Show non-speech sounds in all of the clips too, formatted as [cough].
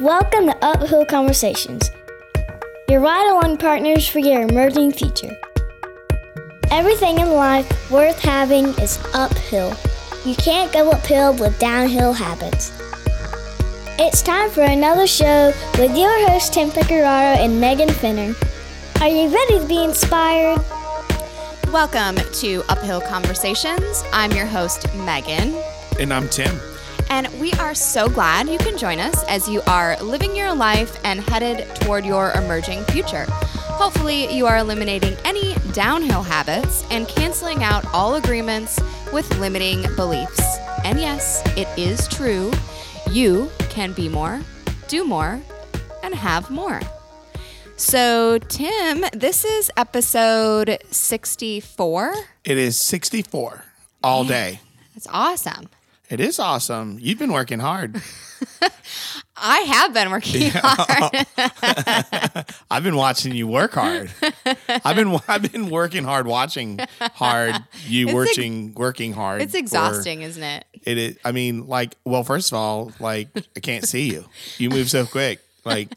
Welcome to Uphill Conversations, your ride along partners for your emerging future. Everything in life worth having is uphill. You can't go uphill with downhill habits. It's time for another show with your hosts Tim Picararo and Megan Finner. Are you ready to be inspired? Welcome to Uphill Conversations. I'm your host, Megan. And I'm Tim. And we are so glad you can join us as you are living your life and headed toward your emerging future. Hopefully, you are eliminating any downhill habits and canceling out all agreements with limiting beliefs. And yes, it is true. You can be more, do more, and have more. So, Tim, this is episode 64. It is 64 all day. That's awesome. It is awesome. You've been working hard. [laughs] I have been working hard. [laughs] [laughs] I've been watching you work hard. I've been I've been working hard, watching hard. You It's working working hard. It's for- exhausting, isn't it? it is. I mean, like, well, first of all, like, I can't see you. You move so quick. Like,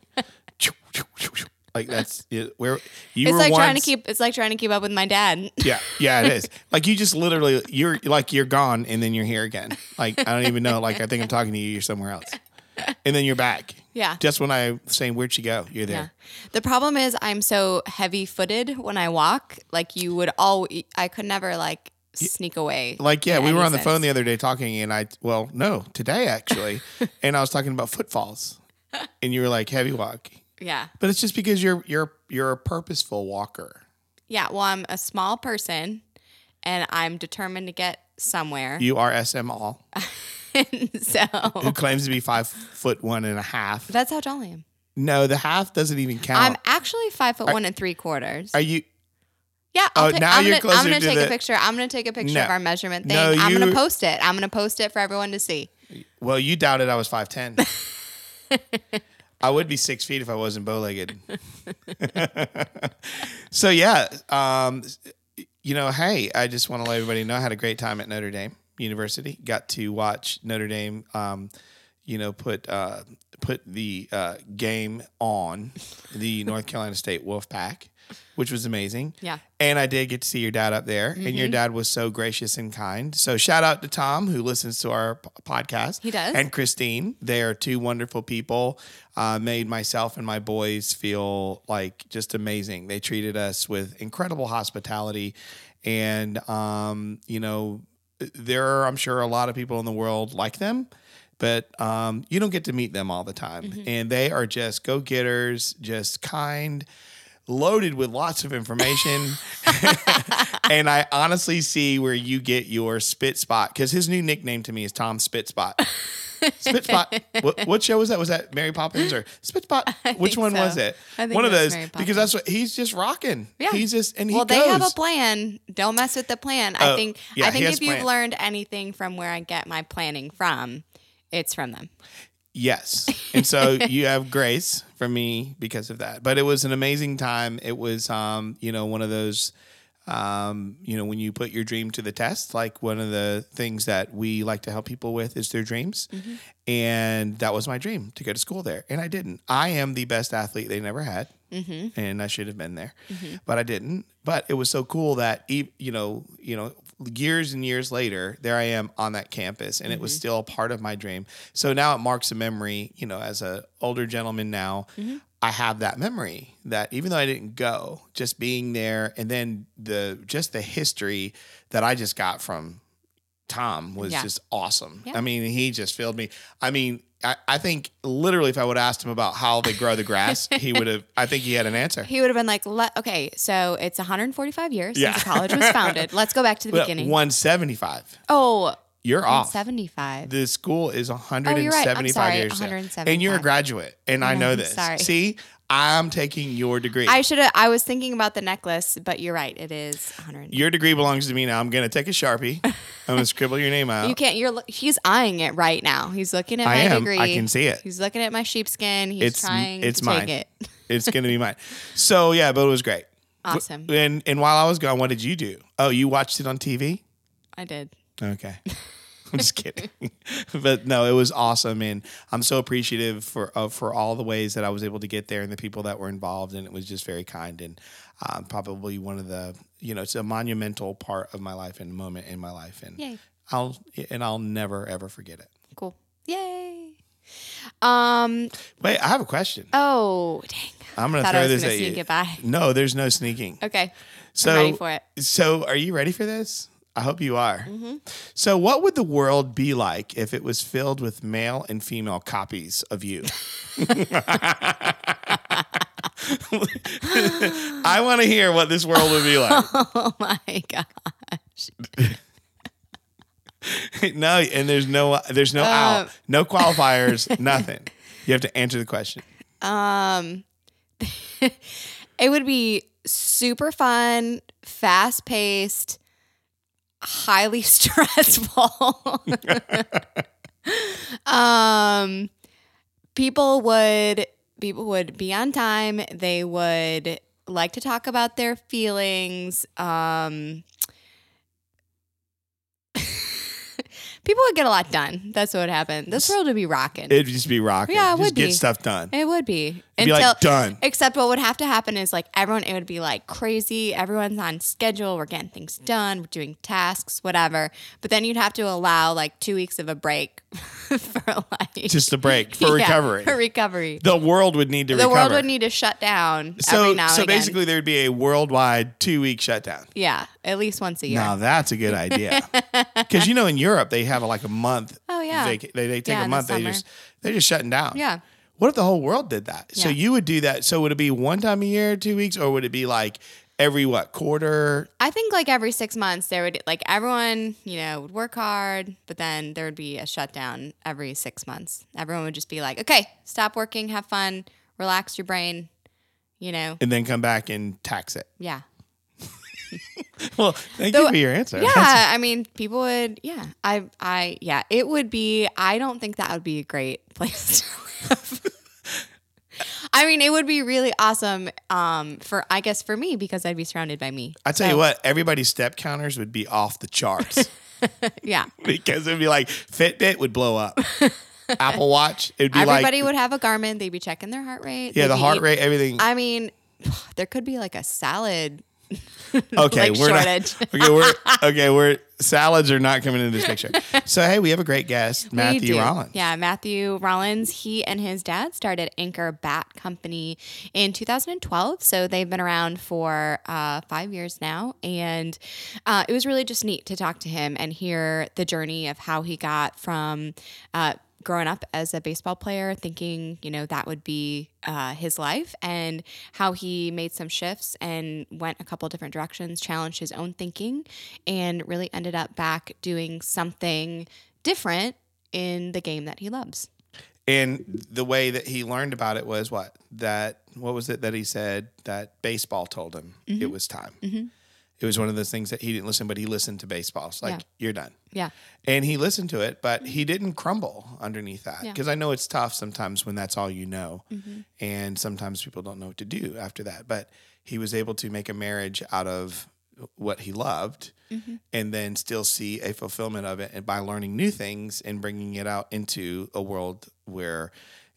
like [laughs] that's it- where you It's were like trying to keep it's like trying to keep up with my dad. Yeah, yeah, it is. [laughs] Like you just literally, you're like you're gone, and then you're here again. Like I don't even know. Like I think I'm talking to you. You're somewhere else, and then you're back. Yeah. Just when I'm saying where'd she go, you're Yeah. there. The problem is I'm so heavy-footed when I walk. Like you would all I could never like sneak away. Like yeah, we were on the phone the other day talking, and I well no today actually, [laughs] and I was talking about footfalls, and you were like heavy walk, Yeah. but it's just because you're you're you're a purposeful walker. Yeah, well I'm a small person and I'm determined to get somewhere. You are SM all, [laughs] so who claims to be five foot one and a half. that's how tall I am. No, the half doesn't even count. I'm actually five foot one and three quarters. are you? Yeah, I'll Oh, now I'm you're gonna, closer I'm gonna to take a picture. I'm gonna take a picture No. of our measurement thing. No, I'm gonna post it. I'm gonna post it for everyone to see. Well, you doubted I was 5'10. [laughs] I would be six feet if I wasn't bow legged. [laughs] so, yeah, um, you know, hey, I just want to let everybody know I had a great time at Notre Dame University. Got to watch Notre Dame, um, you know, put uh, put the uh, game on the North Carolina State Wolfpack, which was amazing. Yeah. And I did get to see your dad up there, and your dad was so gracious and kind. So shout out to Tom who listens to our podcast. He does. And Christine, they are two wonderful people. Uh, made myself and my boys feel like just amazing. They treated us with incredible hospitality, and um, you know, there are I'm sure a lot of people in the world like them. But um, you don't get to meet them all the time. And they are just go getters, just kind, loaded with lots of information. [laughs] and I honestly see where you get your spit spot because his new nickname to me is Tom Spit Spot. Spit Spot. [laughs] What, what show was that? Was that Mary Poppins or Spit Spot? Which one so. was it? I think one of those because that's what he's just rocking. Yeah. he's just and he well, goes. they have a plan. Don't mess with the plan. I Oh, think. yeah, I think if you've plan. learned anything from where I get my planning from, it's from them. Yes. And so [laughs] you have grace from me because of that. But it was an amazing time. It was um, you know, one of those um, you know, when you put your dream to the test, like one of the things that we like to help people with is their dreams. Mm-hmm. And that was my dream to go to school there. And I didn't. I am the best athlete they never had. Mm-hmm. And I should have been there. Mm-hmm. But I didn't. But it was so cool that you know, you know, years and years later, there I am on that campus and it was still a part of my dream. So now it marks a memory, you know, as a older gentleman now, I have that memory that even though I didn't go, just being there and then the just the history that I just got from Tom was Yeah. just awesome. Yeah. I mean, he just filled me. I mean, I, I think literally if I would have asked him about how they grow the grass, [laughs] he would have I think he had an answer. He would have been like, "Okay, so it's 145 years Yeah. since the college was founded. [laughs] Let's go back to the beginning." 175. oh, You're off. 75. The school is Oh, you're right. 175 sorry, years old. 175. And you're a graduate, and I know I'm this. sorry. See, I'm taking your degree. I should have. I was thinking about the necklace, but you're right. It is 100. your degree belongs to me now. I'm going to take a Sharpie. [laughs] I'm going to scribble your name out. You can't. You're. He's eyeing it right now. He's looking at I my am. degree. I can see it. He's looking at my sheepskin. He's It's- trying it's to mine. take it. [laughs] It's going to be mine. [laughs] So, yeah, but it was great. Awesome. And and while I was gone, what did you do? Oh, you watched it on TV? I did. Okay. [laughs] I'm just kidding. [laughs] but no, it was awesome, and I'm so appreciative for uh, for all the ways that I was able to get there and the people that were involved, and it was just very kind and um, probably one of the you know it's a monumental part of my life and moment in my life, and Yay. I'll and I'll never ever forget it. Cool. Yay. Um. Wait, I have a question. Oh, dang. I'm gonna Thought throw this gonna at sneak you. it by. No, there's no sneaking. Okay. So, I'm ready for it. So, are you ready for this? I hope you are. Mm-hmm. So, what would the world be like if it was filled with male and female copies of you? [laughs] I want to hear what this world would be like. [laughs] Oh my gosh. [laughs] no, and there's no there's no out, Um, no qualifiers, nothing. You have to answer the question. Um, it would be super fun, fast paced, highly [laughs] stressful. um, people would people would be on time. They would like to talk about their feelings. Um, [laughs] people would get a lot done. That's what would happen. This world would be rocking. It'd just be rocking. Yeah, it just would get be. stuff done. It would be. It'd be like done. Except what would have to happen is like everyone, it would be like crazy. Everyone's on schedule. We're getting things done. We're doing tasks, whatever. But then you'd have to allow like two weeks of a break [laughs] for like Just a break for [laughs] Yeah, recovery. For recovery. the world would need to The recover. world would need to shut down so every now so basically there'd be a worldwide two week shutdown. yeah, at least once a year. Now that's a good [laughs] idea. Because you know in Europe they have like a month. Oh, yeah. vaca- they, they take Yeah, a in the month. They just they're just shutting down. Yeah. What if the whole world did that? So you would do that. So would it be one time a year, two weeks, or would it be like every what quarter? I think like every six months there would like everyone, you know, would work hard, but then there would be a shutdown every six months. Everyone would just be like, okay, stop working, have fun, relax your brain, you know. And then come back and tax it. Yeah. [laughs] [laughs] Well, thank The- you for your answer. Yeah. I mean, people would, yeah. I, I, yeah, it would be, I don't think that would be a great [laughs] place to live. [laughs] I mean, it would be really awesome um, for, I guess, for me because I'd be surrounded by me. I tell you what, everybody's step counters would be off the charts Yeah. because it'd be like Fitbit would blow up, Apple Watch. It'd be Everybody like would have a Garmin. They'd be checking their heart rate. yeah, the heart eat- rate, everything. I mean, [sighs] there could be like a salad. [laughs] okay, like we're shortage. not. [laughs] Okay, we're [laughs] okay. We're salads are not coming into this picture. So hey, we have a great guest, Matthew. Rollins. Yeah, Matthew Rollins. He and his dad started Anchor Bat Company in 2012. So they've been around for uh, five years now. And uh, it was really just neat to talk to him and hear the journey of how he got from. Uh, growing up as a baseball player thinking you know that would be uh, his life and how he made some shifts and went a couple different directions challenged his own thinking and really ended up back doing something different in the game that he loves And the way that he learned about it was what that what was it that he said that baseball told him Mm-hmm. it was time. It was one of those things that he didn't listen, but he listened to baseball. It's like Yeah. you're done. yeah And he listened to it, but he didn't crumble underneath that. Yeah. Mm-hmm. Because I know it's tough sometimes when that's all you know. And sometimes people don't know what to do after that. But he was able to make a marriage out of what he loved Mm-hmm. and then still see a fulfillment of it and by learning new things and bringing it out into a world where,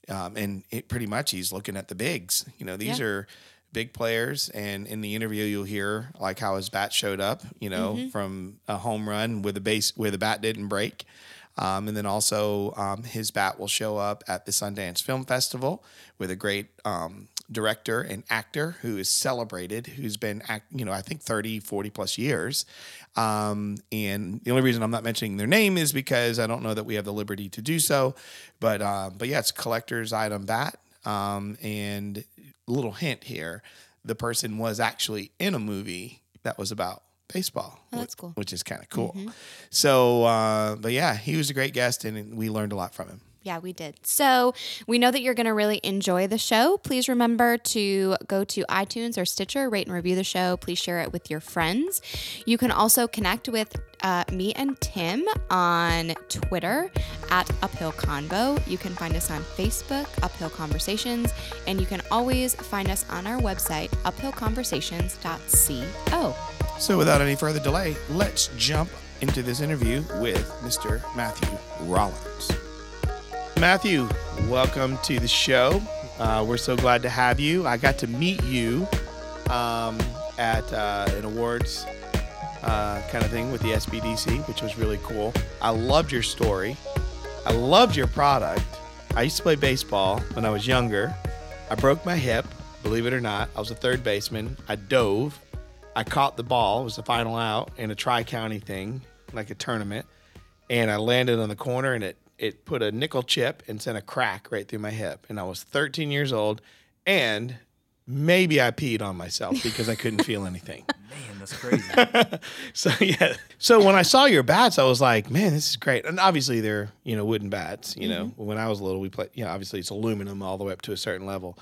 um, and it pretty much he's looking at the bigs. You know, these Yeah. are big players and in the interview you'll hear like how his bat showed up you know Mm-hmm. from a home run with the base where the bat didn't break. Um, and then also um, his bat will show up at the sundance film festival with a great um, director and actor who is celebrated who's been act, you know i think 30 40 plus years. Um, and the only reason i'm not mentioning their name is because i don't know that we have the liberty to do so. But uh, but yeah it's collector's item bat. Um, and little hint here the person was actually in a movie that was about baseball Oh, that's cool. which is kind of cool so uh, but yeah he was a great guest and we learned a lot from him Yeah, we did. So we know that you're going to really enjoy the show. Please remember to go to iTunes or Stitcher, rate and review the show. Please share it with your friends. You can also connect with uh, me and Tim on Twitter at Uphill Convo. You can find us on Facebook, Uphill Conversations, and you can always find us on our website, uphillconversations.co. So, without any further delay, let's jump into this interview with Mr. Matthew Rollins. Matthew, welcome to the show. Uh, we're so glad to have you. I got to meet you um, at uh, an awards uh, kind of thing with the SBDC, which was really cool. I loved your story. I loved your product. I used to play baseball when I was younger. I broke my hip, believe it or not. I was a third baseman. I dove. I caught the ball. It was the final out in a tri county thing, like a tournament. And I landed on the corner and it it put a nickel chip and sent a crack right through my hip. And I was 13 years old, and maybe I peed on myself because I couldn't feel anything. [laughs] Man, that's crazy. [laughs] so yeah. So when I saw your bats, I was like, man, this is great. And obviously they're you know wooden bats. You know, mm-hmm. when I was little, we played. You know, obviously it's aluminum all the way up to a certain level.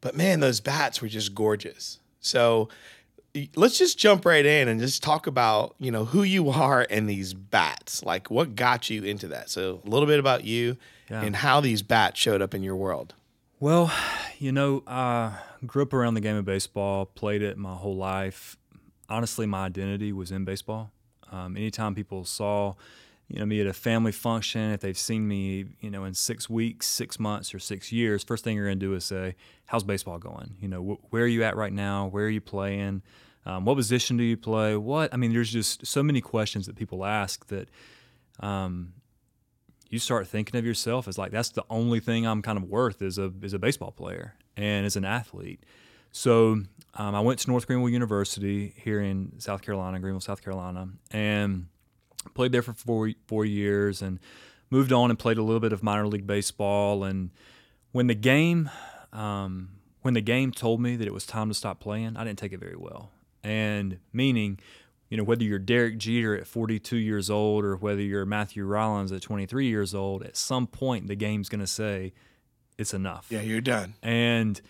But man, those bats were just gorgeous. So let's just jump right in and just talk about you know who you are and these bats like what got you into that so a little bit about you Yeah. and how these bats showed up in your world well, you know, I grew up around the game of baseball, played it my whole life. Honestly, my identity was in baseball. Um, anytime people saw, you know, me at a family function, if they've seen me, you know, in six weeks, six months, or six years, first thing you're going to do is say, "How's baseball going? You know, wh- where are you at right now? Where are you playing? Um, what position do you play? What? I mean, there's just so many questions that people ask that um, you start thinking of yourself as like that's the only thing I'm kind of worth as a as a baseball player and as an athlete. So um, I went to North Greenville University here in South Carolina, Greenville, South Carolina, and played there for four four years and moved on and played a little bit of minor league baseball. And when the game um, when the game told me that it was time to stop playing, I didn't take it very well. And meaning, you know, whether you're Derek Jeter at 42 years old or whether you're Matthew Rollins at 23 years old, at some point the game's going to say it's enough. yeah you're done And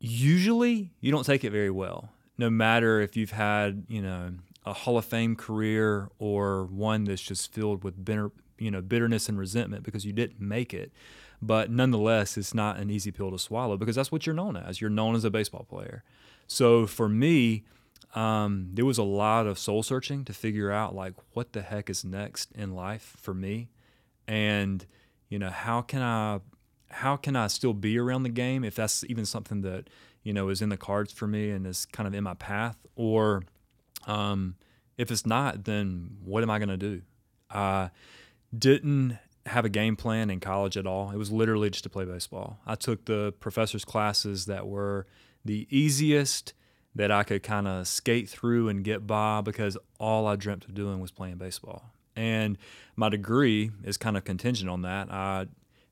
usually you don't take it very well, no matter if you've had, you know, a Hall of Fame career or one that's just filled with bitter, you know, bitterness and resentment because you didn't make it. But nonetheless, it's not an easy pill to swallow because that's what you're known as. You're known as a baseball player. So for me, um, there was a lot of soul searching to figure out like what the heck is next in life for me, and you know how can I how can I still be around the game if that's even something that you know is in the cards for me and is kind of in my path, or um, if it's not, then what am I going to do? I didn't have a game plan in college at all. It was literally just to play baseball. I took the professor's classes that were the easiest that I could kind of skate through and get by because all I dreamt of doing was playing baseball. And my degree is kind of contingent on that. I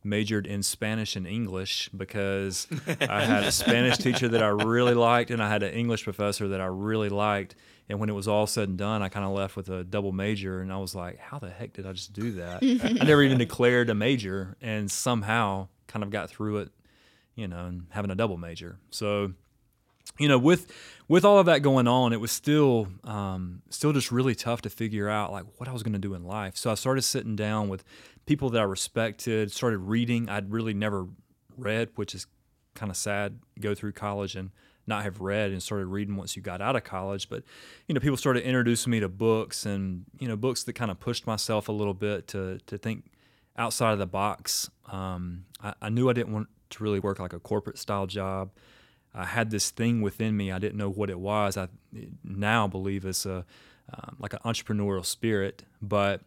majored in Spanish and English because I had a Spanish [laughs] teacher that I really liked and I had an English professor that I really liked. And when it was all said and done, I kind of left with a double major and I was like, how the heck did I just do that? I never even declared a major and somehow kind of got through it, you know, and having a double major. So, you know, with with all of that going on, it was still um, still just really tough to figure out like what I was going to do in life. So I started sitting down with people that I respected, started reading. I'd really never read, which is kind of sad. Go through college and not have read and started reading once you got out of college. But you know, people started introducing me to books and you know books that kind of pushed myself a little bit to to think outside of the box. Um, I, I knew I didn't want to really work like a corporate style job. I had this thing within me. I didn't know what it was. I now believe it's a um, like an entrepreneurial spirit, but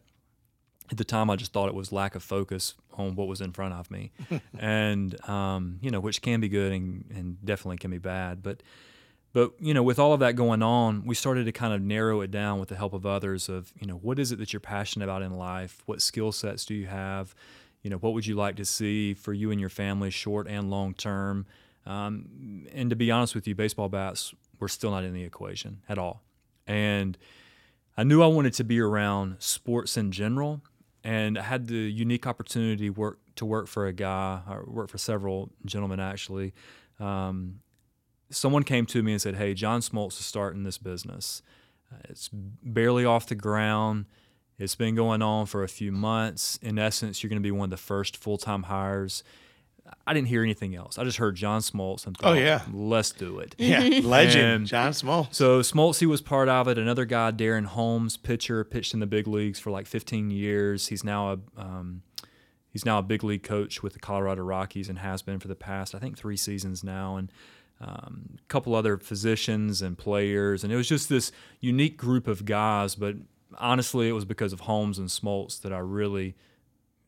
at the time I just thought it was lack of focus on what was in front of me, [laughs] and um, you know, which can be good and, and definitely can be bad. But but you know, with all of that going on, we started to kind of narrow it down with the help of others. Of you know, what is it that you're passionate about in life? What skill sets do you have? You know, what would you like to see for you and your family, short and long term? Um, and to be honest with you, baseball bats were still not in the equation at all. And I knew I wanted to be around sports in general, and I had the unique opportunity work to work for a guy, or work for several gentlemen actually. Um, someone came to me and said, "Hey, John Smoltz is starting this business. It's barely off the ground. It's been going on for a few months. In essence, you're going to be one of the first full-time hires." I didn't hear anything else. I just heard John Smoltz and Oh, yeah. let's do it. [laughs] Yeah, legend And- John Smoltz. So Smoltz, he was part of it. Another guy, Darren Holmes, pitcher, pitched in the big leagues for like 15 years. He's now a um, he's now a big league coach with the Colorado Rockies and has been for the past I think three seasons now. And um, a couple other physicians and players, and it was just this unique group of guys. But honestly, it was because of Holmes and Smoltz that I really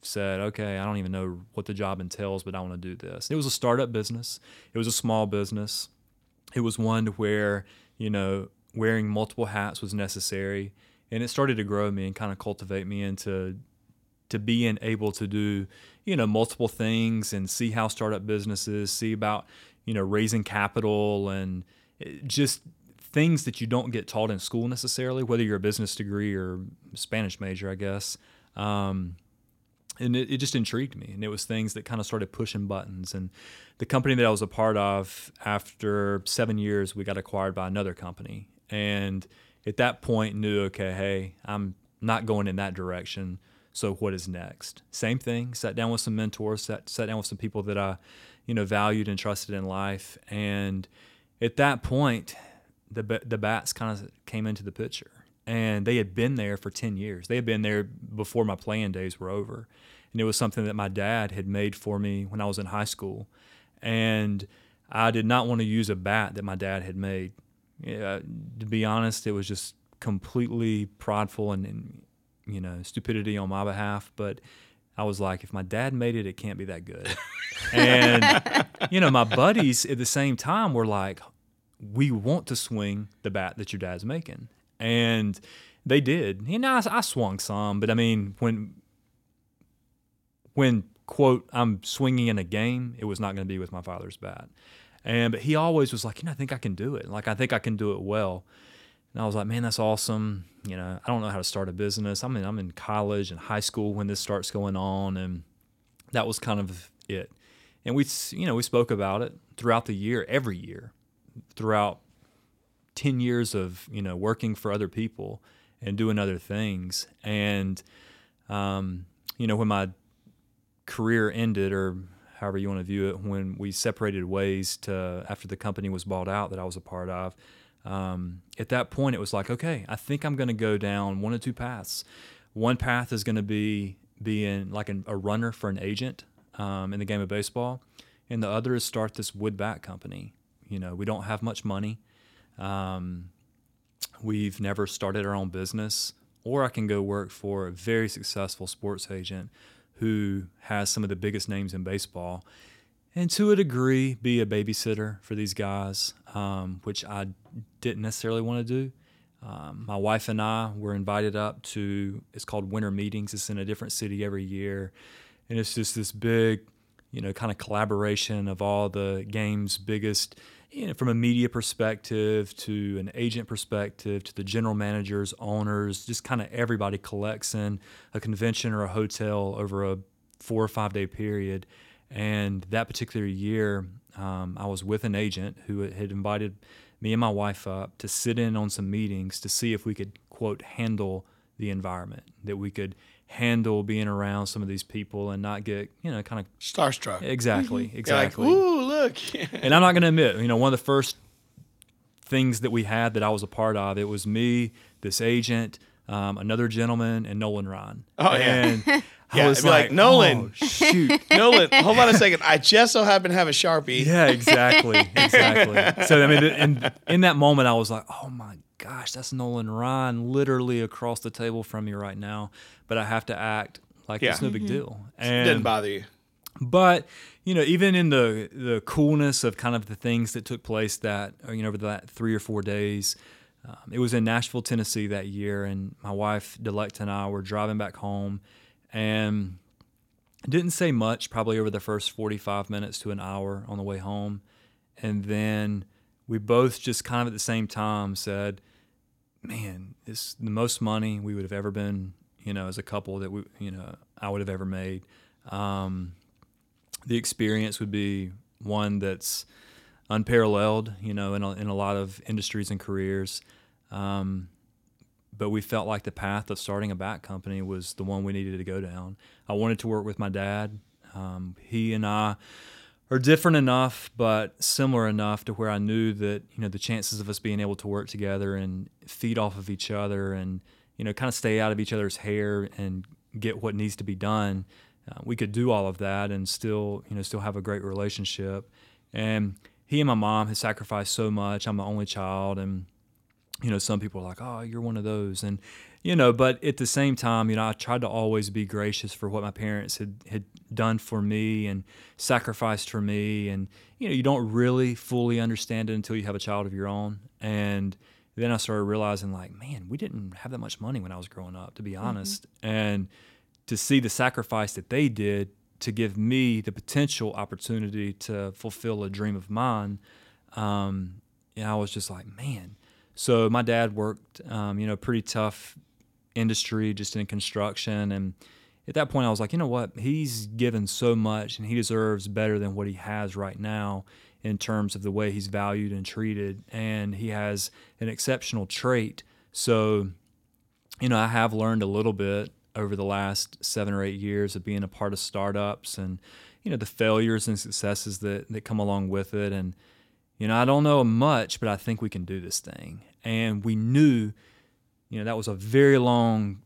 said, okay, I don't even know what the job entails, but I want to do this. It was a startup business. It was a small business. It was one where, you know, wearing multiple hats was necessary. And it started to grow me and kind of cultivate me into to being able to do, you know, multiple things and see how startup businesses, see about, you know, raising capital and eh, just things that you don't get taught in school necessarily, whether you're a business degree or Spanish major, I guess. Um, and it, it just intrigued me. And it was things that kind of started pushing buttons. And the company that i was a part of after seven years we got acquired by another company. And at that point knew okay hey i'm not going in that direction. So what is next? Same thing sat down with some mentors sat, sat down with some people that i you know valued and trusted in life. And at that point the, the bats kind of came into the picture. And they had been there for 10 years. They had been there before my playing days were over. And it was something that my dad had made for me when i was in high school. And i did not want to use a bat that my dad had made. Yeah, to be honest it was just completely prideful and, and you know stupidity on my behalf. But i was like if my dad made it it can't be that good. [laughs] And you know my buddies at the same time were like we want to swing the bat that your dad's making. And they did. Know, I, I swung some, but I mean, when, when quote, I'm swinging in a game, it was not going to be with my father's bat. And, but he always was like, you know, I think I can do it. Like, I think I can do it well. And I was like, man, that's awesome. You know, I don't know how to start a business. I mean, I'm in college and high school when this starts going on. And that was kind of it. And we, you know, we spoke about it throughout the year, every year, throughout 10 years of, you know, working for other people and doing other things. And, um, you know, when my career ended or however you want to view it, when we separated ways to after the company was bought out that I was a part of, um, at that point it was like, okay, I think I'm going to go down one of two paths. One path is going to be being like an, a runner for an agent um, in the game of baseball, and the other is start this wood bat company. You know, we don't have much money. Um, we've never started our own business, or I can go work for a very successful sports agent who has some of the biggest names in baseball, and to a degree, be a babysitter for these guys, um, which I didn't necessarily want to do. Um, my wife and I were invited up to it's called Winter Meetings. It's in a different city every year, and it's just this big, you know, kind of collaboration of all the game's biggest, you know, from a media perspective to an agent perspective to the general managers, owners, just kind of everybody collects in a convention or a hotel over a four or five day period. And that particular year, um, I was with an agent who had invited me and my wife up to sit in on some meetings to see if we could, quote, handle the environment, that we could handle being around some of these people and not get, you know, kind of Starstruck. exactly, like, exactly. ooh, look. [laughs] and I'm not going to admit, you know, one of the first things that we had that I was a part of, it was me, this agent, um, another gentleman, and Nolan Ryan. Oh, yeah. And [laughs] I Yeah, was like, like, Nolan. oh, shoot. [laughs] Nolan, hold on a second. I just so happen to have a Sharpie. Yeah, exactly, exactly. So I mean, in in that moment, I was like, "Oh my gosh, that's Nolan Ryan, literally across the table from me right now." But I have to act like it's Yeah. no big deal. Didn't bother you. but you know, even in the the coolness of kind of the things that took place that you know over that three or four days, um, it was in Nashville, Tennessee that year, and my wife Delecta and I were driving back home, and didn't say much probably over the first forty five minutes to an hour on the way home, and then we both just kind of at the same time said, "Man, it's the most money we would have ever been, you know, as a couple that we, you know, I would have ever made." Um, the experience would be one that's unparalleled, you know, in a, in a lot of industries and careers. Um, but we felt like the path of starting a bat company was the one we needed to go down. I wanted to work with my dad. Um, he and I are different enough, but similar enough to where I knew that you know the chances of us being able to work together and feed off of each other and you know kind of stay out of each other's hair and get what needs to be done, uh, we could do all of that and still you know still have a great relationship. And he and my mom had sacrificed so much. I'm the only child, and you know some people are like, "Oh, you're one of those," and you know, but at the same time, you know, I tried to always be gracious for what my parents had had done for me and sacrificed for me, and you know, you don't really fully understand it until you have a child of your own, and then I started realizing like, man, we didn't have that much money when I was growing up, to be mm-hmm. honest, mm-hmm. and to see the sacrifice that they did to give me the potential opportunity to fulfill a dream of mine, um, and I was just like, man. So my dad worked, um, you know, pretty tough industry, just in construction, and at that point, I was like, you know what? He's given so much, and he deserves better than what he has right now in terms of the way he's valued and treated, and he has an exceptional trait. So, you know, I have learned a little bit over the last seven or eight years of being a part of startups and you know the failures and successes that that come along with it and you know I don't know much but I think we can do this thing and we knew you know that was a very long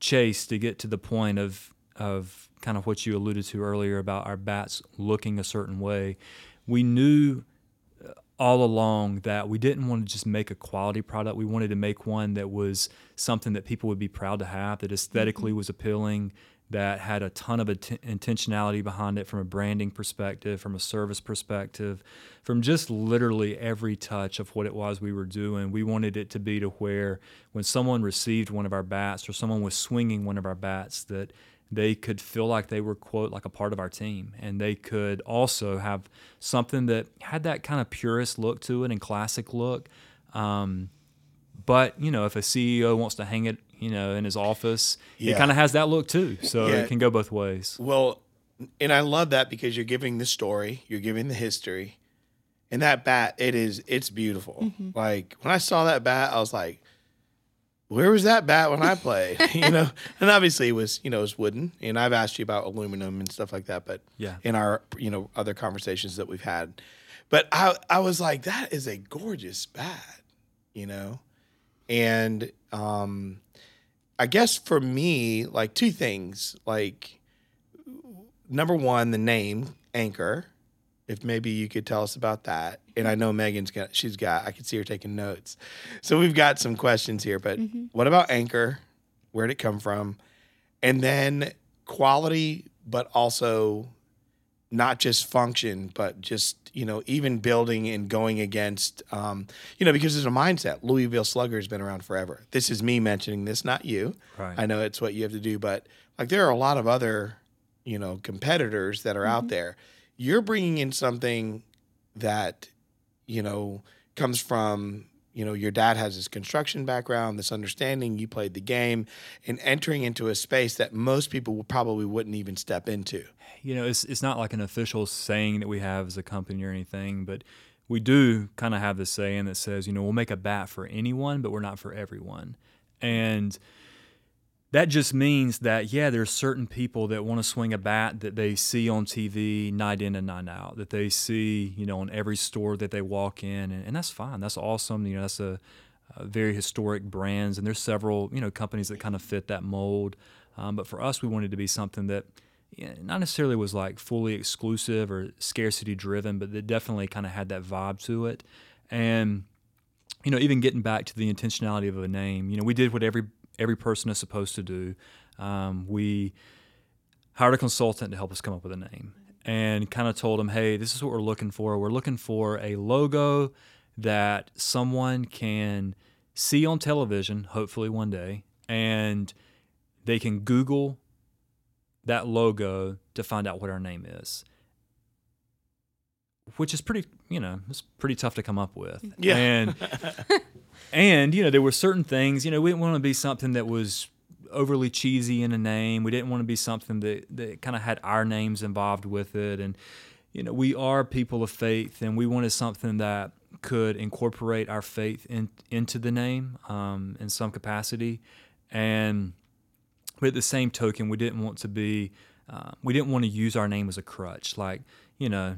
chase to get to the point of of kind of what you alluded to earlier about our bats looking a certain way we knew all along that we didn't want to just make a quality product. We wanted to make one that was something that people would be proud to have, that esthetically mm-hmm. was appealing, that had a ton of att- intentionality behind it from a branding perspective, from a service perspective, from just literally every touch of what it was we were doing. We wanted it to be to where when someone received one of our bats or someone was swinging one of our bats, that they could feel like they were quote like a part of our team and they could also have something that had that kind of purist look to it and classic look um, but you know if a ceo wants to hang it you know in his office yeah. it kind of has that look too so yeah. it can go both ways well and i love that because you're giving the story you're giving the history and that bat it is it's beautiful mm-hmm. like when i saw that bat i was like where was that bat when I [laughs] played? [laughs] you know, and obviously it was, you know, it was wooden. And I've asked you about aluminum and stuff like that, but yeah, in our, you know, other conversations that we've had. But I, I was like, that is a gorgeous bat, you know, and um, I guess for me, like two things, like number one, the name Anchor if maybe you could tell us about that. And I know Megan's got, she's got, I can see her taking notes. So we've got some questions here, but mm-hmm. what about Anchor? Where'd it come from? And then quality, but also not just function, but just, you know, even building and going against, um, you know, because there's a mindset. Louisville Slugger has been around forever. This is me mentioning this, not you. Right. I know it's what you have to do, but like there are a lot of other, you know, competitors that are mm-hmm. out there you're bringing in something that you know comes from you know your dad has this construction background this understanding you played the game and entering into a space that most people probably wouldn't even step into. You know it's, it's not like an official saying that we have as a company or anything but we do kind of have this saying that says you know we'll make a bat for anyone but we're not for everyone. And that just means that yeah there's certain people that want to swing a bat that they see on tv night in and night out that they see you know in every store that they walk in and, and that's fine. That's awesome you know that's a, a, very historic brands and there's several you know companies that kind of fit that mold. Um, but for us we wanted to be something that not necessarily was like fully exclusive or scarcity driven but that definitely kind of had that vibe to it. And you know even getting back to the intentionality of a name you know we did what every every person is supposed to do. Um, we hired a consultant to help us come up with a name and kind of told them, hey, this is what we're looking for. We're looking for a logo that someone can see on television, hopefully one day, and they can Google that logo to find out what our name is. Which is pretty, you know, it's pretty tough to come up with. Yeah. And [laughs] and you know there were certain things you know we didn't want to be something that was overly cheesy in a name. We didn't want to be something that, that kind of had our names involved with it. And you know we are people of faith and we wanted something that could incorporate our faith in, into the name um, in some capacity. And but at the same token we didn't want to be uh, we didn't want to use our name as a crutch. Like, you know,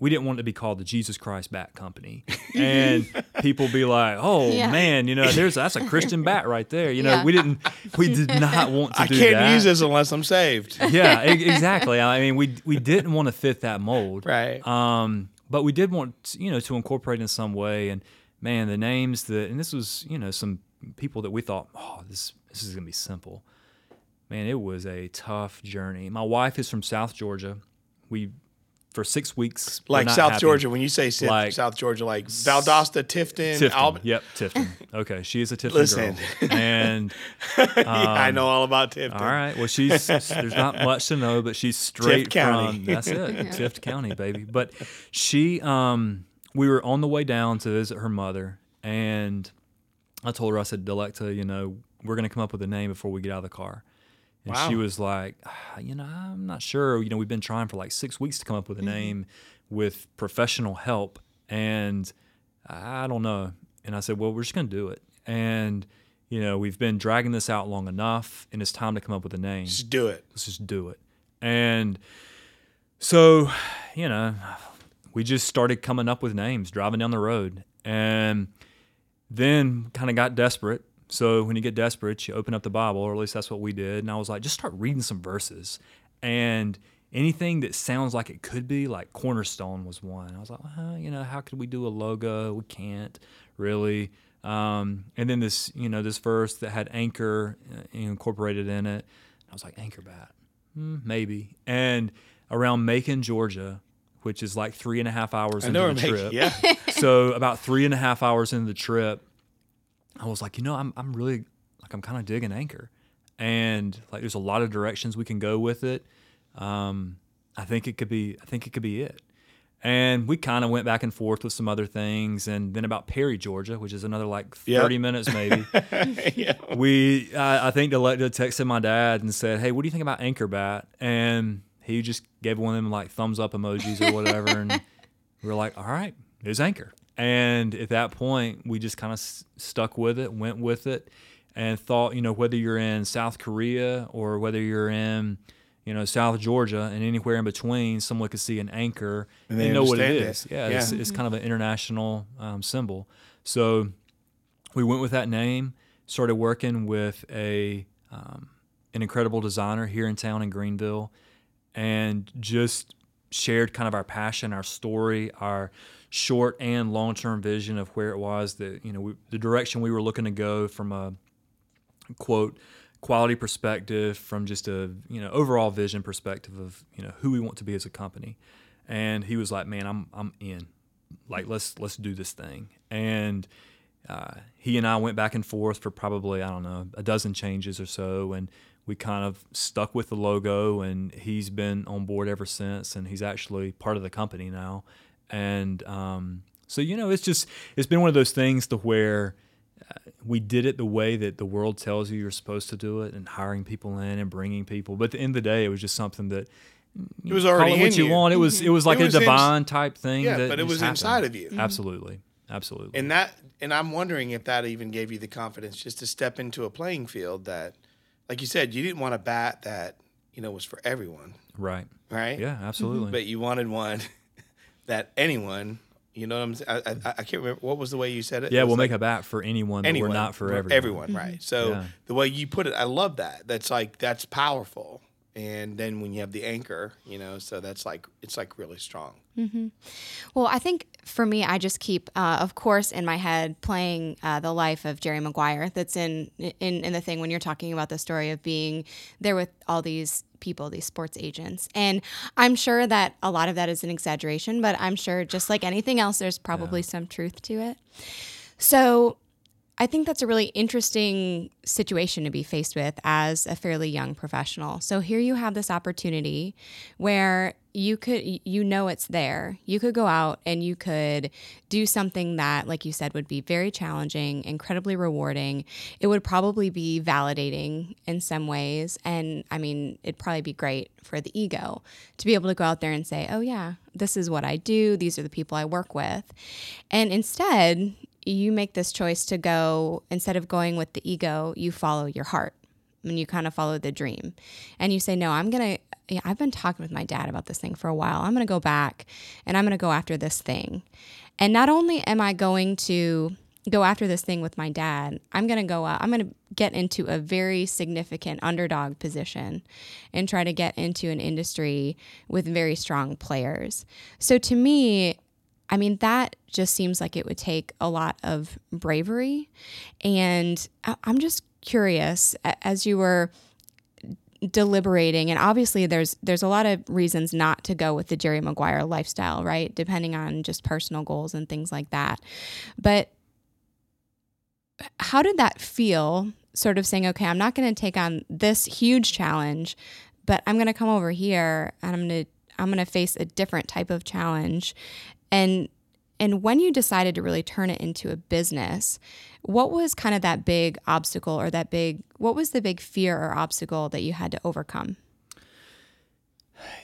we didn't want to be called the Jesus Christ Bat Company, [laughs] and people be like, "Oh Yeah. man, you know, there's that's a Christian bat right there." You know, Yeah. we didn't, we did not want to I do can't that. use this unless I'm saved. yeah, [laughs] e- exactly. I mean, we we didn't want to fit that mold, Right. Um, but we did want you know to incorporate in some way. And man, the names that and this was you know some people that we thought, oh, this this is gonna be simple. Man, it was a tough journey. My wife is from South Georgia. We for six weeks like South happy. Georgia. When you say South, Like- South Georgia, like Valdosta, Tifton, Tifton. Albany. Yep, Tifton. Okay, she is a Tifton Listen. girl, [laughs] and [laughs] yeah, I know all about Tifton. Um, All right. Well, she's there's not much to know, but she's straight County. from [laughs] that's it, Tift County, baby. But she, um, we were on the way down to visit her mother, and I told her, I said, Delecta, you know, we're gonna come up with a name before we get out of the car. And she was like, "Ah, you know, I'm not sure. You know, we've been trying for like six weeks to come up with a name with professional help, and I don't know. And I said, well, we're just gonna do it. And you know, we've been dragging this out long enough, and it's time to come up with a name. Just do it. Let's just do it. And so, you know, we just started coming up with names, driving down the road, and then kind of got desperate. So when you get desperate, you open up the Bible, or at least that's what we did. And I was like, just start reading some verses, and anything that sounds like it could be, like Cornerstone was one. I was like, well, you know, how could we do a logo? We can't really. Um, and then this, you know, this verse that had anchor uh, incorporated in it. I was like, anchor bat, hmm, maybe. And around Macon, Georgia, which is like three and a half hours I into know the her trip. Yeah. [laughs] so about three and a half hours into the trip, I was like, you know, I'm I'm really like I'm kind of digging Anchor, and like there's a lot of directions we can go with it. Um, I think it could be I think it could be it. And we kind of went back and forth with some other things, and then about Perry, Georgia, which is another like Yep. 30 minutes maybe. [laughs] yeah. we I I think Delecta texted my dad and said, "Hey, what do you think about Anchor Bat?" And he just gave one of them like thumbs up emojis or whatever, and we [laughs] were like, "All right, there's Anchor." And at that point, we just kind of s- stuck with it, went with it, and thought, you know, whether you're in South Korea or whether you're in, you know, South Georgia and anywhere in between, someone could see an anchor And and, they know what it it. is. Yeah, Yeah. It's, it's kind of an international um, symbol. So we went with that name, started working with a um, an incredible designer here in town in Greenville, and just shared kind of our passion, our story, our short and long term vision of where it was that you know we, the direction we were looking to go from a quote quality perspective, from just a you know overall vision perspective of you know who we want to be as a company. And he was like, "Man, I'm I'm in. Like let's let's do this thing." And uh, he and I went back and forth for probably I don't know a dozen changes or so, and we kind of stuck with the logo. And he's been on board ever since, and he's actually part of the company now. And um, so you know, it's just it's been one of those things to where uh, we did it the way that the world tells you you're supposed to do it, and hiring people in and bringing people. But at the end of the day, it was just something that It was already it what you, you. want. It was it was like It a was in- divine type thing. Yeah, that but it was happened. inside of you. Absolutely, absolutely. And that, and I'm wondering if that even gave you the confidence just to step into a playing field that, like you said, you didn't want a bat that you know was for everyone, right. right? Yeah, absolutely. But you wanted one that anyone, you know what I'm saying? I, I, I can't remember what was the way you said it. Yeah, It we'll make a bat for anyone, but anyone, we're not for for everyone. right? So Yeah. the way you put it, I love that. That's like that's powerful. And then when you have the anchor, you know, so that's like it's like really strong. Well, I think for me, I just keep, uh, of course, in my head playing uh, the life of Jerry Maguire. That's in, in in the thing when you're talking about the story of being there with all these people, these sports agents, and I'm sure that a lot of that is an exaggeration, but I'm sure just like anything else, there's probably some truth to it. So I think that's a really interesting situation to be faced with as a fairly young professional. So here you have this opportunity where you could you know it's there. You could go out and you could do something that like you said would be very challenging, incredibly rewarding. It would probably be validating in some ways and I mean, it'd probably be great for the ego to be able to go out there and say, "Oh yeah, this is what I do. These are the people I work with." And instead, you make this choice to go instead of going with the ego you follow your heart and you kind of follow the dream. And you say no i'm gonna yeah, i've been talking with my dad about this thing for a while. I'm gonna go back and i'm gonna go after this thing. And not only am i going to go after this thing with my dad i'm gonna go out i'm gonna get into a very significant underdog position and try to get into an industry with very strong players. So to me I mean, that just seems like it would take a lot of bravery. And I'm just curious as you were deliberating and obviously there's there's a lot of reasons not to go with the Jerry Maguire lifestyle, right? Depending on just personal goals and things like that. But how did that feel sort of saying, okay, I'm not going to take on this huge challenge, but I'm going to come over here and I'm going to I'm going to face a different type of challenge. And and when you decided to really turn it into a business, what was kind of that big obstacle or that big, what was the big fear or obstacle that you had to overcome?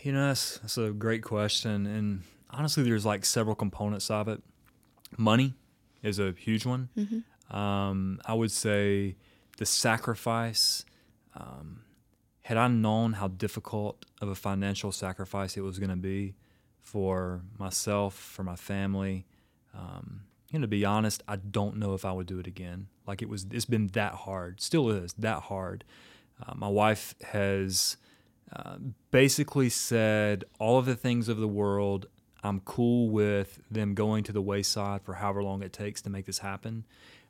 You know, that's, that's a great question. And honestly, there's like several components of it. Money is a huge one. Mm-hmm. Um, I would say the sacrifice. Um, had I known how difficult of a financial sacrifice it was going to be, for myself, for my family. Um, you know, to be honest, I don't know if I would do it again. Like it was, it's been that hard, still is that hard. Uh, my wife has uh, basically said all of the things of the world. I'm cool with them going to the wayside for however long it takes to make this happen.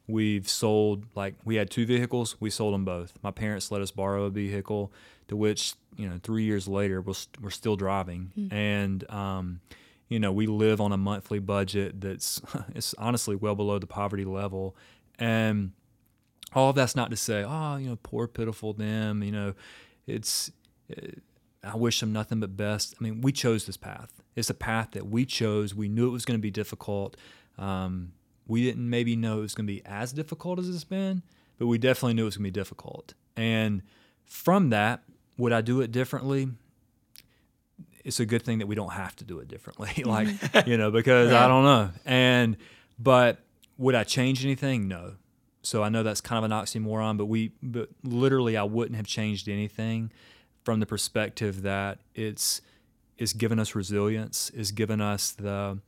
We've sold like we had two vehicles. We sold them both. My parents let us borrow a vehicle, to which you know three years later we're, we're still driving, mm-hmm. and um, you know we live on a monthly budget that's [laughs] it's honestly well below the poverty level, and all of that's not to say oh you know poor pitiful them you know it's. It, I wish them nothing but best. I mean, we chose this path. It's a path that we chose. We knew it was going to be difficult. Um, we didn't maybe know it was going to be as difficult as it's been, but we definitely knew it was going to be difficult. And from that, would I do it differently? It's a good thing that we don't have to do it differently. [laughs] like, [laughs] you know, because I don't know. And, but would I change anything? No. So I know that's kind of an oxymoron, but we, but literally, I wouldn't have changed anything from the perspective that it's, it's given us resilience, it's given us the,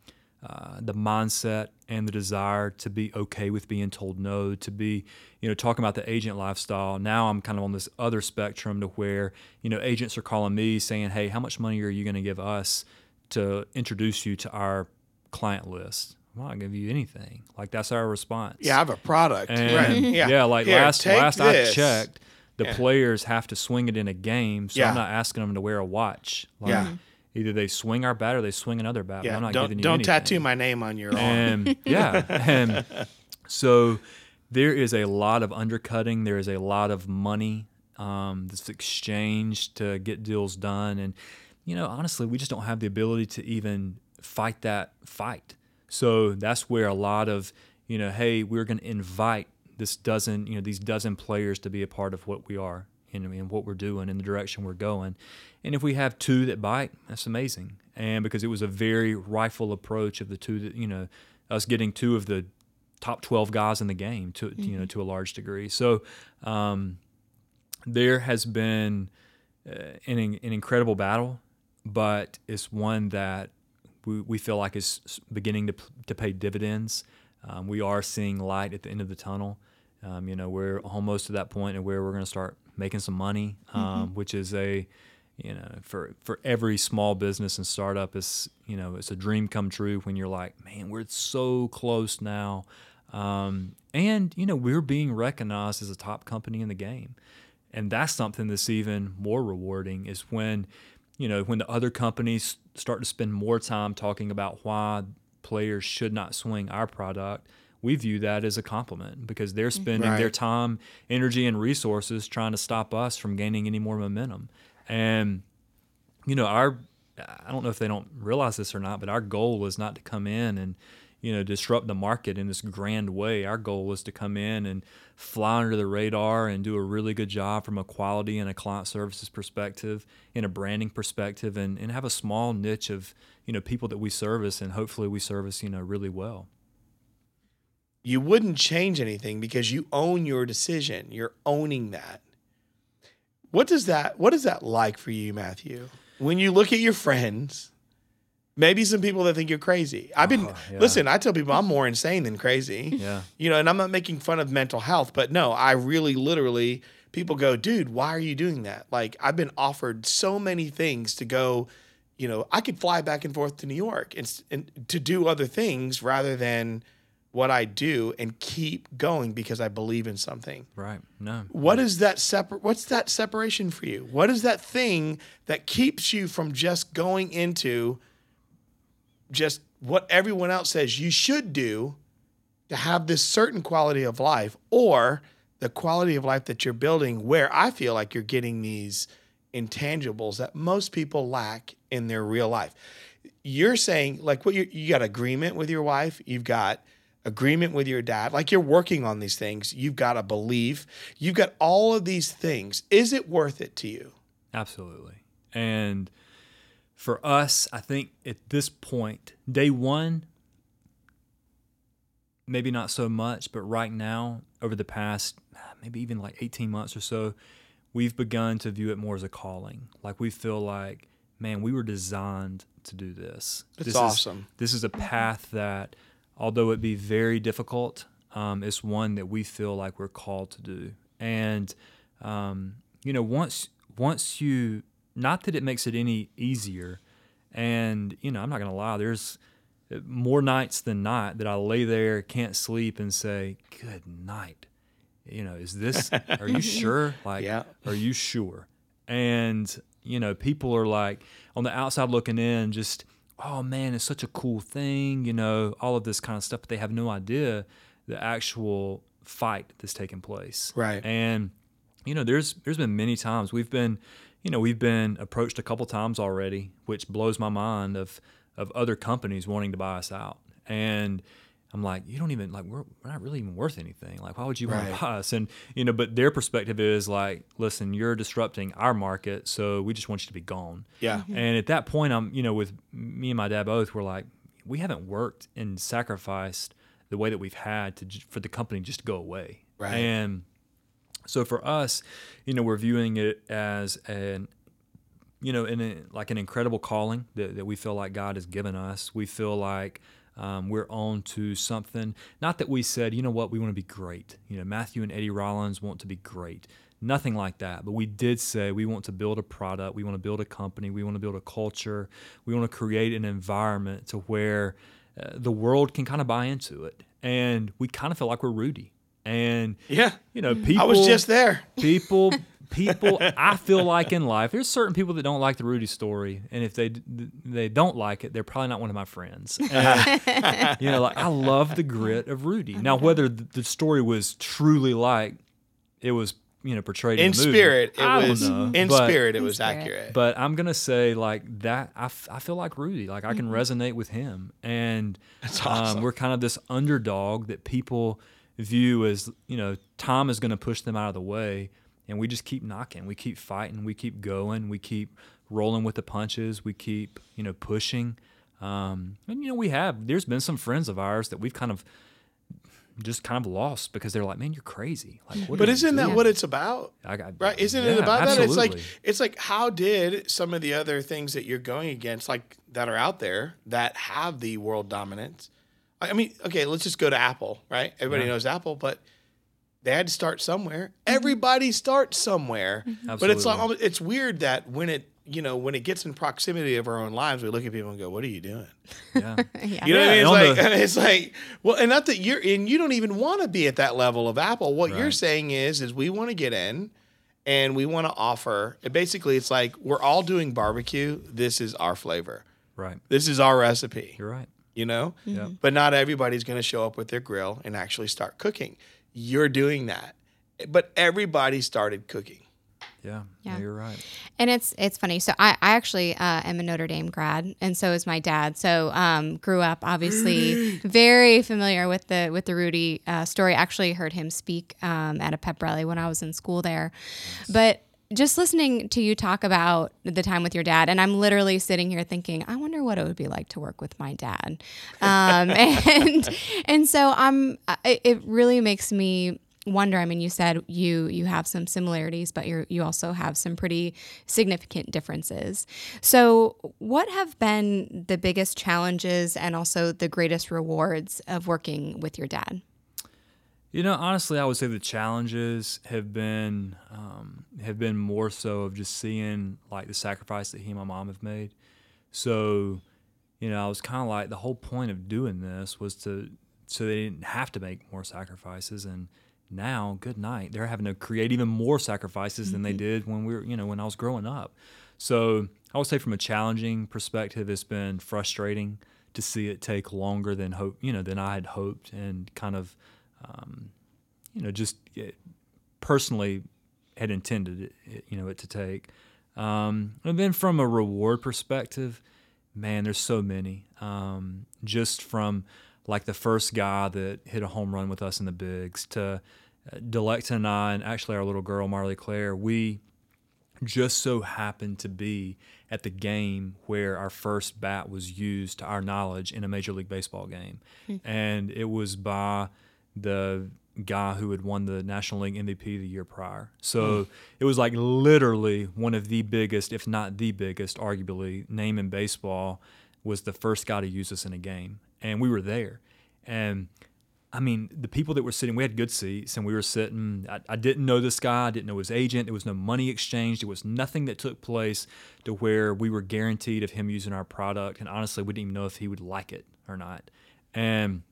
uh, the mindset and the desire to be okay with being told no, to be, you know, talking about the agent lifestyle. Now I'm kind of on this other spectrum to where, you know, agents are calling me saying, hey, how much money are you going to give us to introduce you to our client list? I'm not give you anything. Like that's our response. Yeah, I have a product. And right. [laughs] Yeah. yeah like Here, last last this. I checked, the yeah. players have to swing it in a game, so yeah. I'm not asking them to wear a watch. Like, yeah. Either they swing our bat or they swing another bat. Yeah, I'm not don't, giving you don't tattoo my name on your arm. And yeah, [laughs] and so there is a lot of undercutting. There is a lot of money um, that's exchanged to get deals done, and you know, honestly, we just don't have the ability to even fight that fight. So that's where a lot of you know, hey, we're going to invite this dozen, you know, these dozen players to be a part of what we are and, and what we're doing and the direction we're going. And if we have two that bite, that's amazing. And because it was a very rifle approach of the two that, you know, us getting two of the top 12 guys in the game to, mm-hmm. you know, mm-hmm. to a large degree. So um, there has been uh, an, an incredible battle, but it's one that we, we feel like is beginning to, to pay dividends. Um, we are seeing light at the end of the tunnel. Um, you know, we're almost to that point where we're going to start making some money, um, mm-hmm. which is a you know for for every small business and startup is you know it's a dream come true when you're like man we're so close now um, and you know we're being recognized as a top company in the game and that's something that's even more rewarding is when you know when the other companies start to spend more time talking about why players should not swing our product we view that as a compliment because they're mm-hmm. spending right. their time energy and resources trying to stop us from gaining any more momentum and, you know, our, I don't know if they don't realize this or not, but our goal was not to come in and, you know, disrupt the market in this grand way. Our goal was to come in and fly under the radar and do a really good job from a quality and a client services perspective, in a branding perspective, and, and have a small niche of, you know, people that we service and hopefully we service, you know, really well. You wouldn't change anything because you own your decision. You're owning that. What does that what is that like for you, Matthew? When you look at your friends, maybe some people that think you're crazy. I've been Oh, yeah. listen, I tell people I'm more insane than crazy. Yeah. You know, and I'm not making fun of mental health, but no, I really literally people go, "Dude, why are you doing that?" Like I've been offered so many things to go, you know, I could fly back and forth to New York and, and to do other things rather than what I do and keep going because I believe in something. Right. No. What is that separ- what's that separation for you? What is that thing that keeps you from just going into just what everyone else says you should do to have this certain quality of life or the quality of life that you're building where I feel like you're getting these intangibles that most people lack in their real life. You're saying like what you you got agreement with your wife, you've got agreement with your dad, like you're working on these things, you've got a belief, you've got all of these things. Is it worth it to you? Absolutely. And for us, I think at this point, day one, maybe not so much, but right now, over the past maybe even like 18 months or so, we've begun to view it more as a calling. Like we feel like, man, we were designed to do this. That's this is- awesome. this is a path that, although it be very difficult, um, it's one that we feel like we're called to do. And um, you know, once once you, not that it makes it any easier, and you know, I'm not gonna lie, there's uh, more nights than not that I lay there, can't sleep, and say, "Good night." You know, is this? [laughs] Are you sure? Like, Yeah. are you sure? And you know, people are like on the outside looking in, just, oh man, it's such a cool thing. You know, all of this kind of stuff, but they have no idea the actual fight that's taking place. Right. And you know, there's there's been many times we've been, you know, we've been approached a couple times already, which blows my mind of of other companies wanting to buy us out. And I'm like, you don't even like we're, we're not really even worth anything. Like, why would you want to buy us? And you know, but their perspective is like, listen, you're disrupting our market, so we just want you to be gone. Yeah. Mm-hmm. And at that point, I'm, you know, with me and my dad both, we're like, we haven't worked and sacrificed the way that we've had to for the company just to go away. Right. And so for us, you know, we're viewing it as an, you know, in a, like an incredible calling that, that we feel like God has given us. We feel like um, we're on to something. Not that we said, you know what, we want to be great. You know, Matthew and Eddie Rollins want to be great. Nothing like that. But we did say we want to build a product, we want to build a company, we want to build a culture, we want to create an environment to where uh, the world can kind of buy into it. And we kind of feel like we're Rudy. And Yeah. you know, people. I was just there. people. [laughs] People, I feel like in life, there's certain people that don't like the Rudy story, and if they they don't like it, they're probably not one of my friends. [laughs] And, you know, like I love the grit of Rudy. Now, whether the the story was truly like it was, you know, portrayed in, In the movie, spirit, it I don't was know. in But- spirit it was spirit. accurate. but I'm gonna say like that. I, f- I feel like Rudy. Like I can Mm-hmm. resonate with him, and awesome. um, we're kind of this underdog that people view as you know Tom is gonna push them out of the way, and we just keep knocking. We keep fighting. We keep going. We keep rolling with the punches. We keep you know pushing. Um, and you know we have. There's been some friends of ours that we've kind of just kind of lost because they're like, man, you're crazy. Like, what But isn't that what it's about? I got- Right? Isn't it Yeah, about that? It's like it's like how did some of the other things that you're going against, like that are out there that have the world dominance? I I mean, okay, let's just go to Apple, right? Everybody Yeah. knows Apple, but they had to start somewhere. Mm-hmm. Everybody starts somewhere. Mm-hmm. But it's like it's weird that when it you know when it gets in proximity of our own lives, we look at people and go, "What are you doing?" yeah. [laughs] yeah. You know what I mean? It's like the- [laughs] it's like well, and not that you're and you don't even want to be at that level of Apple. What you're saying is is we want to get in and we want to offer. and Basically, it's like we're all doing barbecue. This is our flavor. right. This is our recipe. You're right. You know, mm-hmm. Yeah. but not everybody's going to show up with their grill and actually start cooking. You're doing that, but everybody started cooking. Yeah. Yeah. yeah. You're right. And it's it's funny. So I, I actually uh, am a Notre Dame grad, and so is my dad. So um, grew up obviously [gasps] very familiar with the with the Rudy uh, story. Actually heard him speak um, at a pep rally when I was in school there. But just listening to you talk about the time with your dad, and I'm literally sitting here thinking, I wonder what it would be like to work with my dad. Um, [laughs] and and so I'm. It really makes me wonder. I mean, you said you you have some similarities, but you you also have some pretty significant differences. So, what have been the biggest challenges and also the greatest rewards of working with your dad? You know, honestly, I would say the challenges have been um, have been more so of just seeing like the sacrifice that he and my mom have made. So, you know, I was kind of like the whole point of doing this was to so they didn't have to make more sacrifices and now good night they're having to create even more sacrifices mm-hmm. than they mm-hmm. did when we were you know when i was growing up so i would say from a challenging perspective it's been frustrating to see it take longer than hope you know than i had hoped and kind of um, you know just it, personally had intended it, you know it to take um, and then from a reward perspective man there's so many um, just from like the first guy that hit a home run with us in the bigs to uh, Delecta and I, and actually our little girl Marley Claire, we just so happened to be at the game where our first bat was used to our knowledge in a Major League Baseball game. Mm-hmm. And it was by the guy who had won the National League MVP the year prior. So mm. it was like literally one of the biggest, if not the biggest, arguably, name in baseball was the first guy to use us in a game and we were there. And I mean, the people that were sitting, we had good seats, and we were sitting. I, I, didn't know this guy. I didn't know his agent. There was no money exchanged. There was nothing that took place to where we were guaranteed of him using our product. And honestly, we didn't even know if he would like it or not. And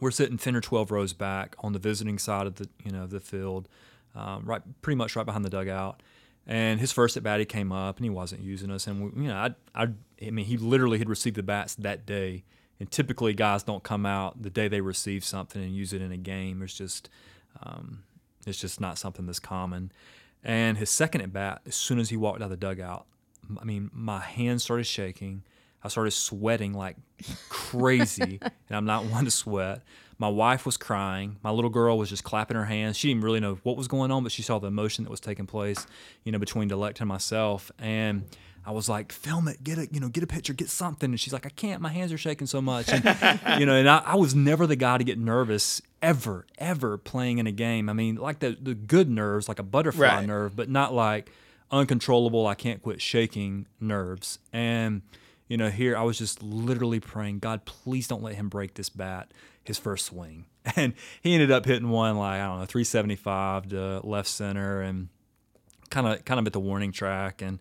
we're sitting ten or twelve rows back on the visiting side of the you know the field, um, right, pretty much right behind the dugout. And his first at bat, he came up and he wasn't using us. And we, you know, I, I, I mean, he literally had received the bats that day and typically guys don't come out the day they receive something and use it in a game. It's just um, it's just not something that's common. And his second at bat, as soon as he walked out of the dugout, I mean, my hands started shaking. I started sweating like crazy, [laughs] and I'm not one to sweat. My wife was crying. My little girl was just clapping her hands. She didn't really know what was going on, but she saw the emotion that was taking place, you know, between Delecta and myself. And I was like, film it, get a, you know, get a picture, get something. And she's like, I can't, my hands are shaking so much. And, [laughs] you know, and I, I, was never the guy to get nervous ever, ever playing in a game. I mean, like the, the good nerves, like a butterfly right. nerve, but not like uncontrollable, I can't quit shaking nerves. And, you know, here I was just literally praying, God, please don't let him break this bat, his first swing. [laughs] And he ended up hitting one like, I don't know, 375 to left center and kind of, kind of at the warning track. And,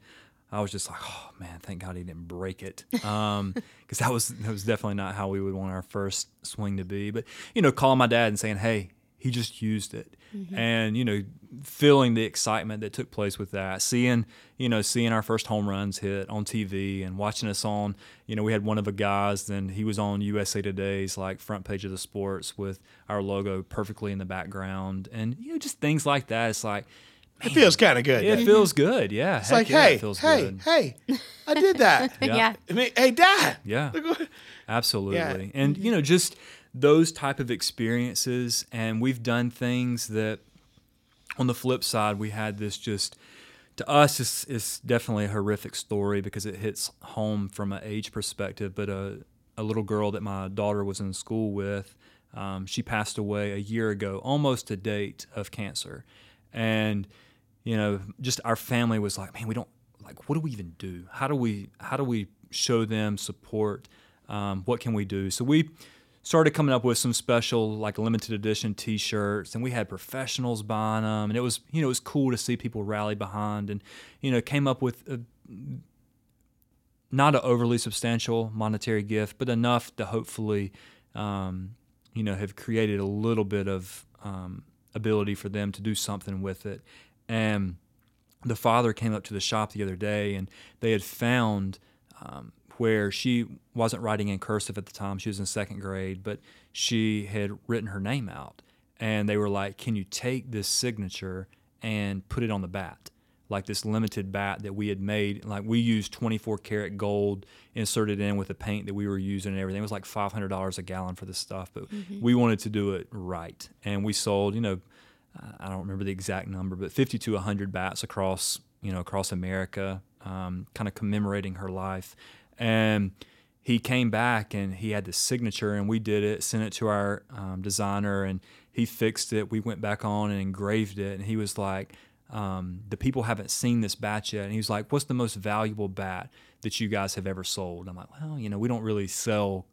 I was just like, oh man, thank God he didn't break it, because [laughs] um, that was that was definitely not how we would want our first swing to be. But you know, calling my dad and saying, hey, he just used it, mm-hmm. and you know, feeling the excitement that took place with that, seeing you know, seeing our first home runs hit on TV, and watching us on, you know, we had one of the guys, then he was on USA Today's like front page of the sports with our logo perfectly in the background, and you know, just things like that. It's like it feels kind of good. It feels good. Yeah. It's like, yeah, hey, hey, good. hey, I did that. [laughs] yeah. yeah. I mean, hey, Dad. Yeah. Absolutely. Yeah. And you know, just those type of experiences, and we've done things that. On the flip side, we had this just to us it's, it's definitely a horrific story because it hits home from an age perspective. But a a little girl that my daughter was in school with, um, she passed away a year ago, almost to date of cancer and you know just our family was like man we don't like what do we even do how do we how do we show them support um, what can we do so we started coming up with some special like limited edition t-shirts and we had professionals buying them and it was you know it was cool to see people rally behind and you know came up with a, not an overly substantial monetary gift but enough to hopefully um, you know have created a little bit of um, ability for them to do something with it. And the father came up to the shop the other day and they had found um, where she wasn't writing in cursive at the time. She was in second grade, but she had written her name out. And they were like, Can you take this signature and put it on the bat? like this limited bat that we had made. Like we used 24 karat gold inserted in with the paint that we were using and everything. It was like $500 a gallon for this stuff, but mm-hmm. we wanted to do it right. And we sold, you know, I don't remember the exact number, but 50 to 100 bats across, you know, across America, um, kind of commemorating her life. And he came back and he had the signature and we did it, sent it to our um, designer and he fixed it. We went back on and engraved it. And he was like, um, the people haven't seen this bat yet. And he was like, what's the most valuable bat that you guys have ever sold? I'm like, well, you know, we don't really sell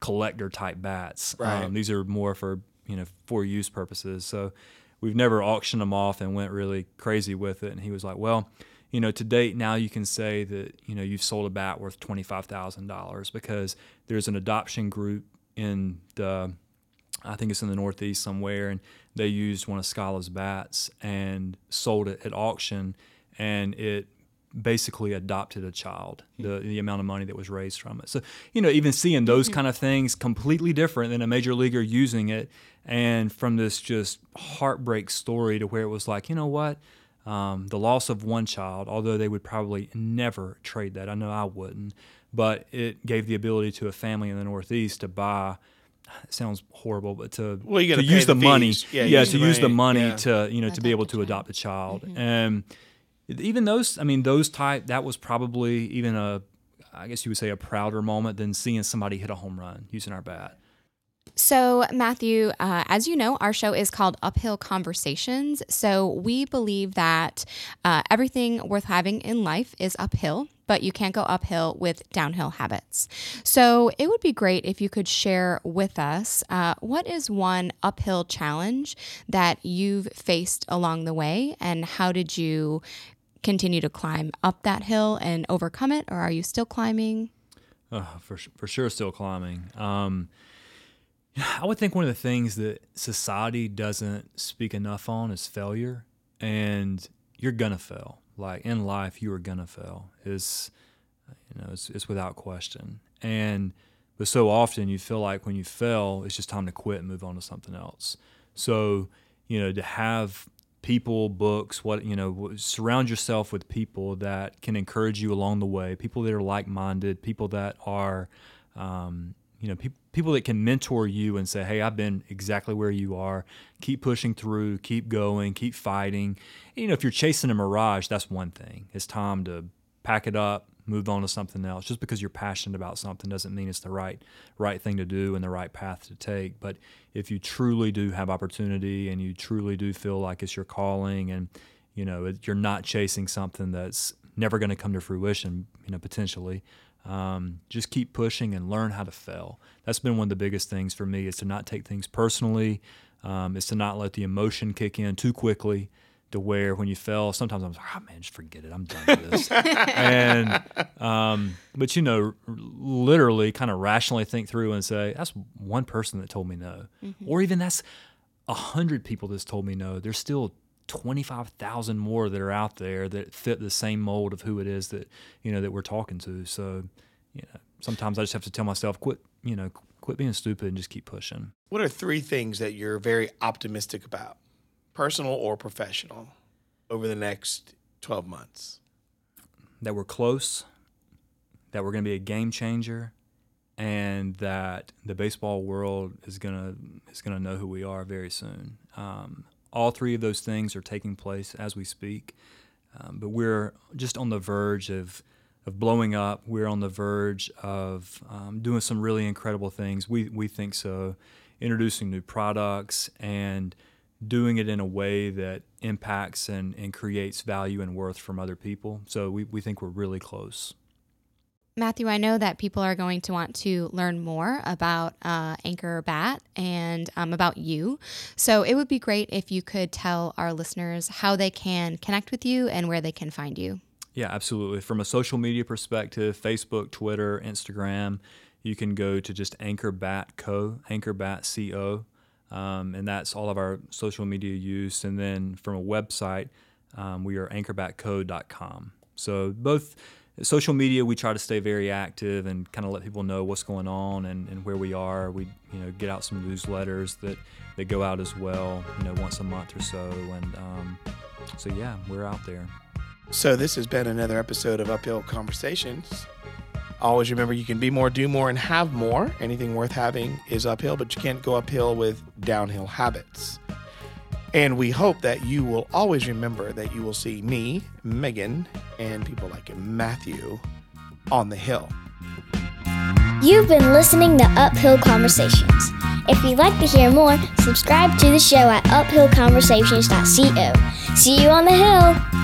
collector type bats. Right. Um, these are more for, you know, for use purposes. So we've never auctioned them off and went really crazy with it. And he was like, well, you know, to date now you can say that you know you've sold a bat worth twenty five thousand dollars because there's an adoption group in the, I think it's in the Northeast somewhere, and they used one of Scala's bats and sold it at auction, and it basically adopted a child hmm. the the amount of money that was raised from it. So you know even seeing those hmm. kind of things completely different than a major leaguer using it and from this just heartbreak story to where it was like you know what um, the loss of one child, although they would probably never trade that. I know I wouldn't, but it gave the ability to a family in the Northeast to buy. [sighs] It sounds horrible, but to Well, you to use the, the money. Yeah, yeah, use to the use the money, money yeah. to you know to be able to adopt a child, and even those. I mean, those type that was probably even a, I guess you would say a prouder moment than seeing somebody hit a home run using our bat. So, Matthew, uh, as you know, our show is called Uphill Conversations. So, we believe that uh, everything worth having in life is uphill, but you can't go uphill with downhill habits. So, it would be great if you could share with us uh, what is one uphill challenge that you've faced along the way, and how did you continue to climb up that hill and overcome it, or are you still climbing? Oh, for for sure, still climbing. Um, [sighs] I would think one of the things that society doesn't speak enough on is failure, and you're gonna fail. Like in life, you are gonna fail. Is you know, it's, it's without question. And but so often you feel like when you fail, it's just time to quit and move on to something else. So you know, to have people, books, what you know, surround yourself with people that can encourage you along the way. People that are like-minded. People that are, um, you know, peop people that can mentor you and say, "Hey, I've been exactly where you are. Keep pushing through. Keep going. Keep fighting." You know, if you're chasing a mirage, that's one thing. It's time to pack it up, move on to something else. Just because you're passionate about something doesn't mean it's the right right thing to do and the right path to take. But if you truly do have opportunity and you truly do feel like it's your calling and you know it, you're not chasing something that's never going to come to fruition, you know, potentially. Um, just keep pushing and learn how to fail. That's been one of the biggest things for me is to not take things personally. Um, is to not let the emotion kick in too quickly to where when you fail, sometimes I'm like, oh man, just forget it. I'm done with this. [laughs] and um, but you know, r- literally kind of rationally think through and say, that's one person that told me no, or even that's a hundred people that's told me no. There's still 25,000 more that are out there that fit the same mold of who it is that, you know, that we're talking to. So, you know, sometimes I just have to tell myself, quit, you know, quit being stupid and just keep pushing. What are three things that you're very optimistic about, personal or professional, over the next 12 months? That we're close, that we're going to be a game changer, and that the baseball world is gonna is gonna know who we are very soon. Um, all three of those things are taking place as we speak, um, but we're just on the verge of of blowing up. We're on the verge of um, doing some really incredible things. We we think so, introducing new products and doing it in a way that impacts and, and creates value and worth from other people. So we, we think we're really close. Matthew, I know that people are going to want to learn more about uh, Anchor Bat and um, about you. So it would be great if you could tell our listeners how they can connect with you and where they can find you. Yeah, absolutely. From a social media perspective, Facebook, Twitter, Instagram, you can go to just Anchor Bat Co, Anchor Bat Co, um, and that's all of our social media use. And then from a website, um, we are anchorbatco.com. So both social media, we try to stay very active and kind of let people know what's going on and, and where we are. We you know get out some newsletters that that go out as well, you know, once a month or so. And um, so yeah, we're out there. So, this has been another episode of Uphill Conversations. Always remember you can be more, do more, and have more. Anything worth having is uphill, but you can't go uphill with downhill habits. And we hope that you will always remember that you will see me, Megan, and people like Matthew on the hill. You've been listening to Uphill Conversations. If you'd like to hear more, subscribe to the show at uphillconversations.co. See you on the hill!